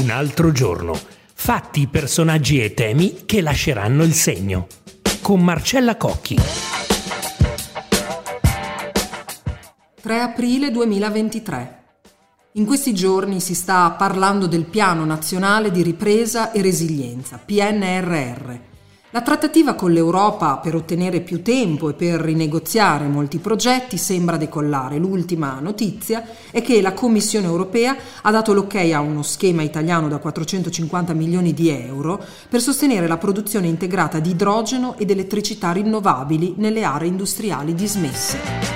Un altro giorno. Fatti, personaggi e temi che lasceranno il segno. Con Marcella Cocchi. 3 aprile 2023. In questi giorni si sta parlando del Piano Nazionale di Ripresa e Resilienza, PNRR la trattativa con l'Europa per ottenere più tempo e per rinegoziare molti progetti sembra decollare. L'ultima notizia è che la Commissione europea ha dato l'ok a uno schema italiano da 450 milioni di euro per sostenere la produzione integrata di idrogeno ed elettricità rinnovabili nelle aree industriali dismesse.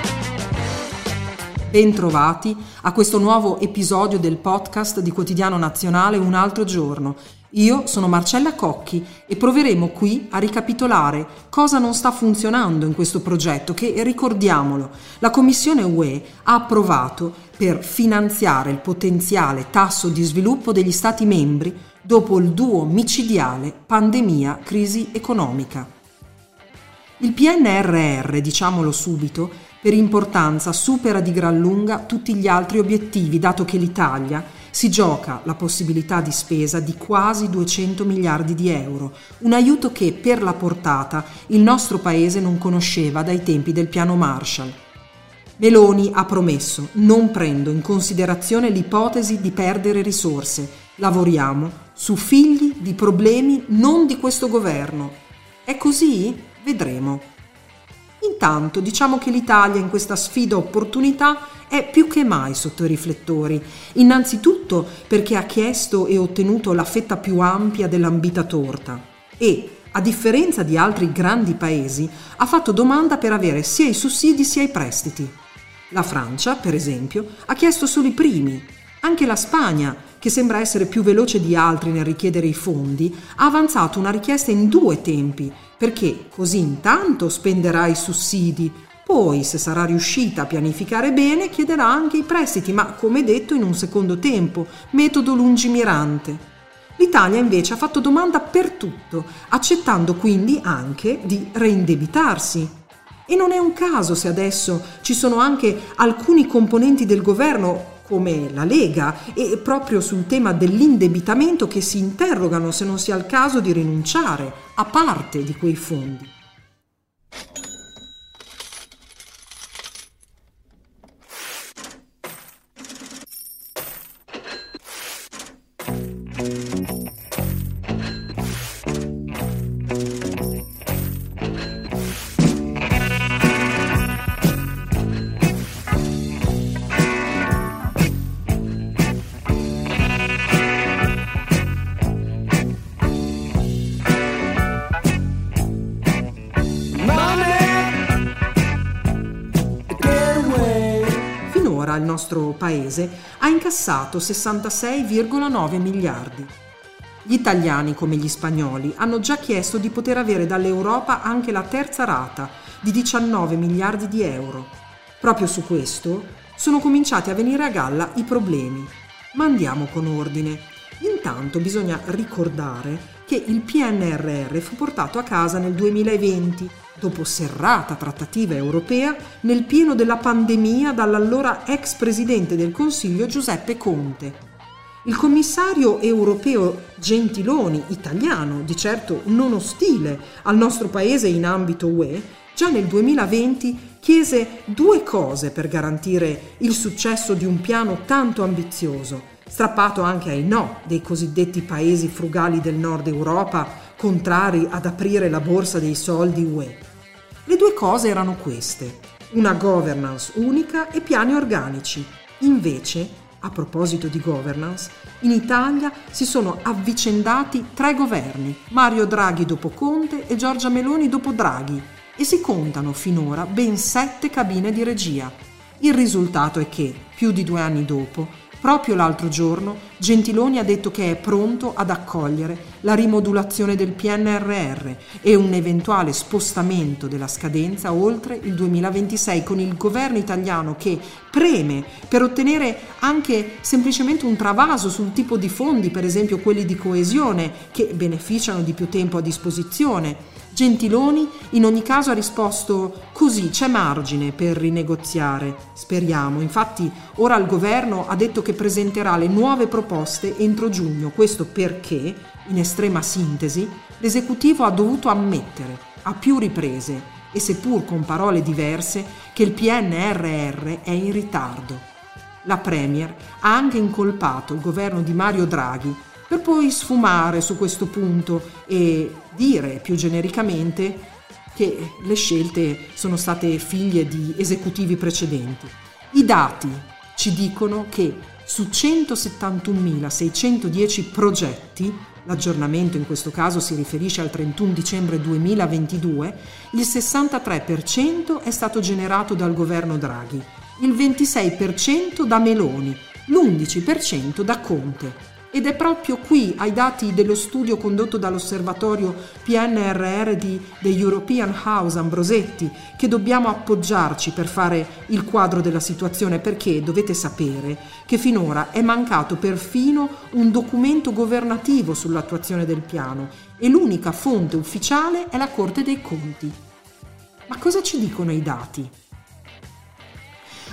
Bentrovati a questo nuovo episodio del podcast di Quotidiano Nazionale Un altro giorno io sono Marcella Cocchi e proveremo qui a ricapitolare cosa non sta funzionando in questo progetto che, ricordiamolo, la Commissione UE ha approvato per finanziare il potenziale tasso di sviluppo degli Stati membri dopo il duo micidiale pandemia-crisi economica. Il PNRR, diciamolo subito, per importanza supera di gran lunga tutti gli altri obiettivi, dato che l'Italia si gioca la possibilità di spesa di quasi 200 miliardi di euro, un aiuto che per la portata il nostro paese non conosceva dai tempi del piano Marshall. Meloni ha promesso non prendo in considerazione l'ipotesi di perdere risorse, lavoriamo su figli di problemi non di questo governo. È così? Vedremo. Intanto diciamo che l'Italia in questa sfida opportunità è più che mai sotto i riflettori, innanzitutto perché ha chiesto e ottenuto la fetta più ampia dell'ambita torta e, a differenza di altri grandi paesi, ha fatto domanda per avere sia i sussidi sia i prestiti. La Francia, per esempio, ha chiesto solo i primi. Anche la Spagna, che sembra essere più veloce di altri nel richiedere i fondi, ha avanzato una richiesta in due tempi, perché così intanto spenderà i sussidi poi, se sarà riuscita a pianificare bene, chiederà anche i prestiti, ma come detto in un secondo tempo, metodo lungimirante. L'Italia invece ha fatto domanda per tutto, accettando quindi anche di reindebitarsi. E non è un caso se adesso ci sono anche alcuni componenti del governo come la Lega e proprio sul tema dell'indebitamento che si interrogano se non sia il caso di rinunciare a parte di quei fondi. Il nostro paese, ha incassato 66,9 miliardi. Gli italiani, come gli spagnoli, hanno già chiesto di poter avere dall'Europa anche la terza rata di 19 miliardi di euro. Proprio su questo sono cominciati a venire a galla i problemi. Ma andiamo con ordine. Intanto bisogna ricordare che il PNRR fu portato a casa nel 2020 dopo serrata trattativa europea nel pieno della pandemia dall'allora ex presidente del Consiglio Giuseppe Conte. Il commissario europeo Gentiloni, italiano, di certo non ostile al nostro paese in ambito UE, già nel 2020 chiese due cose per garantire il successo di un piano tanto ambizioso, strappato anche ai no dei cosiddetti paesi frugali del nord Europa contrari ad aprire la borsa dei soldi UE. Le due cose erano queste, una governance unica e piani organici. Invece, a proposito di governance, in Italia si sono avvicendati tre governi, Mario Draghi dopo Conte e Giorgia Meloni dopo Draghi, e si contano finora ben sette cabine di regia. Il risultato è che, più di due anni dopo, Proprio l'altro giorno Gentiloni ha detto che è pronto ad accogliere la rimodulazione del PNRR e un eventuale spostamento della scadenza oltre il 2026 con il governo italiano che preme per ottenere anche semplicemente un travaso sul tipo di fondi, per esempio quelli di coesione, che beneficiano di più tempo a disposizione Gentiloni in ogni caso ha risposto così c'è margine per rinegoziare, speriamo. Infatti ora il governo ha detto che presenterà le nuove proposte entro giugno, questo perché, in estrema sintesi, l'esecutivo ha dovuto ammettere a più riprese e seppur con parole diverse che il PNRR è in ritardo. La Premier ha anche incolpato il governo di Mario Draghi per poi sfumare su questo punto e dire più genericamente che le scelte sono state figlie di esecutivi precedenti. I dati ci dicono che su 171.610 progetti, l'aggiornamento in questo caso si riferisce al 31 dicembre 2022, il 63% è stato generato dal governo Draghi, il 26% da Meloni, l'11% da Conte ed è proprio qui, ai dati dello studio condotto dall'osservatorio PNRR di The European House Ambrosetti, che dobbiamo appoggiarci per fare il quadro della situazione, perché dovete sapere che finora è mancato perfino un documento governativo sull'attuazione del piano e l'unica fonte ufficiale è la Corte dei Conti. Ma cosa ci dicono i dati?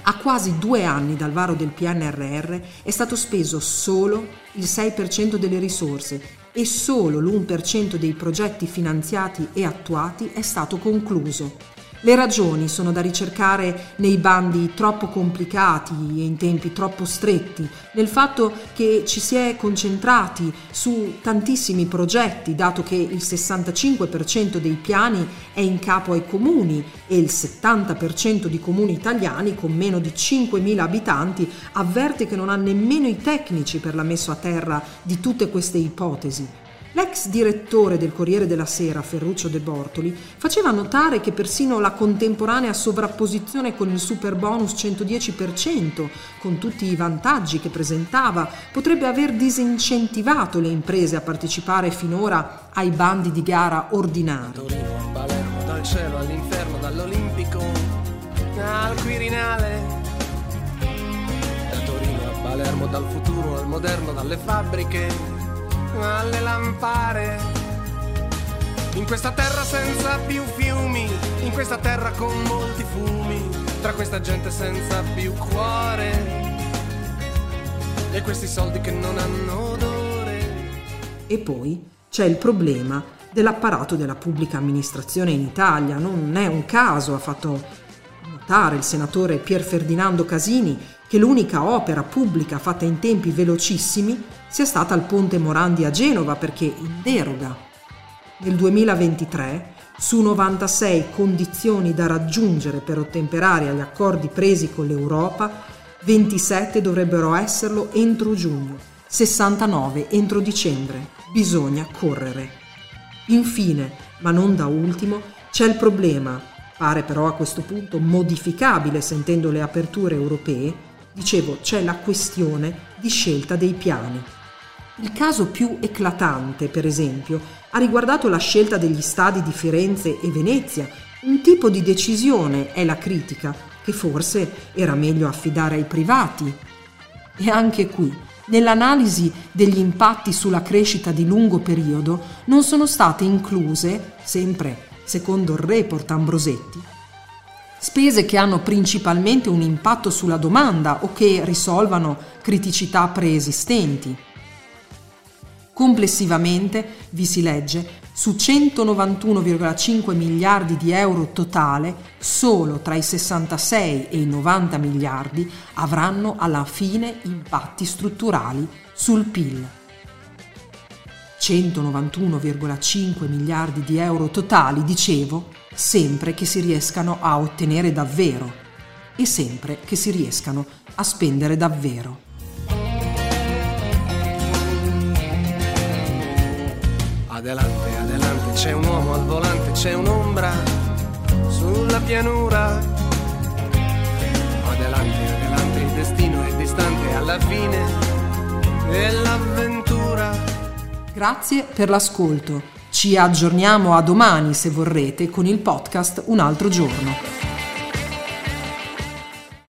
A quasi due anni dal varo del PNRR è stato speso solo il 6% delle risorse e solo l'1% dei progetti finanziati e attuati è stato concluso. Le ragioni sono da ricercare nei bandi troppo complicati e in tempi troppo stretti, nel fatto che ci si è concentrati su tantissimi progetti, dato che il 65% dei piani è in capo ai comuni e il 70% di comuni italiani con meno di 5.000 abitanti avverte che non ha nemmeno i tecnici per la messa a terra di tutte queste ipotesi. L'ex direttore del Corriere della Sera, Ferruccio De Bortoli, faceva notare che persino la contemporanea sovrapposizione con il super bonus 110%, con tutti i vantaggi che presentava, potrebbe aver disincentivato le imprese a partecipare finora ai bandi di gara ordinari. Torino Palermo, dal cielo all'inferno, dall'Olimpico al Quirinale. Da Torino a Palermo, dal futuro al moderno, dalle fabbriche alle lampare. In questa terra senza più fiumi, in questa terra con molti fumi, tra questa gente senza più cuore e questi soldi che non hanno odore. E poi c'è il problema dell'apparato della pubblica amministrazione in Italia. Non è un caso, ha fatto notare il senatore Pier Ferdinando Casini, che l'unica opera pubblica fatta in tempi velocissimi sia stata il ponte Morandi a Genova perché in deroga. Nel 2023, su 96 condizioni da raggiungere per ottemperare agli accordi presi con l'Europa, 27 dovrebbero esserlo entro giugno, 69 entro dicembre. Bisogna correre. Infine, ma non da ultimo, c'è il problema, pare però a questo punto modificabile sentendo le aperture europee, Dicevo, c'è la questione di scelta dei piani. Il caso più eclatante, per esempio, ha riguardato la scelta degli stadi di Firenze e Venezia. Un tipo di decisione è la critica, che forse era meglio affidare ai privati. E anche qui, nell'analisi degli impatti sulla crescita di lungo periodo, non sono state incluse, sempre secondo il report Ambrosetti, spese che hanno principalmente un impatto sulla domanda o che risolvano criticità preesistenti. Complessivamente, vi si legge, su 191,5 miliardi di euro totale, solo tra i 66 e i 90 miliardi avranno alla fine impatti strutturali sul PIL. 191,5 miliardi di euro totali, dicevo, sempre che si riescano a ottenere davvero e sempre che si riescano a spendere davvero. Adelante, adelante, c'è un uomo al volante, c'è un'ombra sulla pianura. Adelante, adelante, il destino è distante alla fine dell'avventura. Grazie per l'ascolto. Ci aggiorniamo a domani, se vorrete, con il podcast Un altro giorno.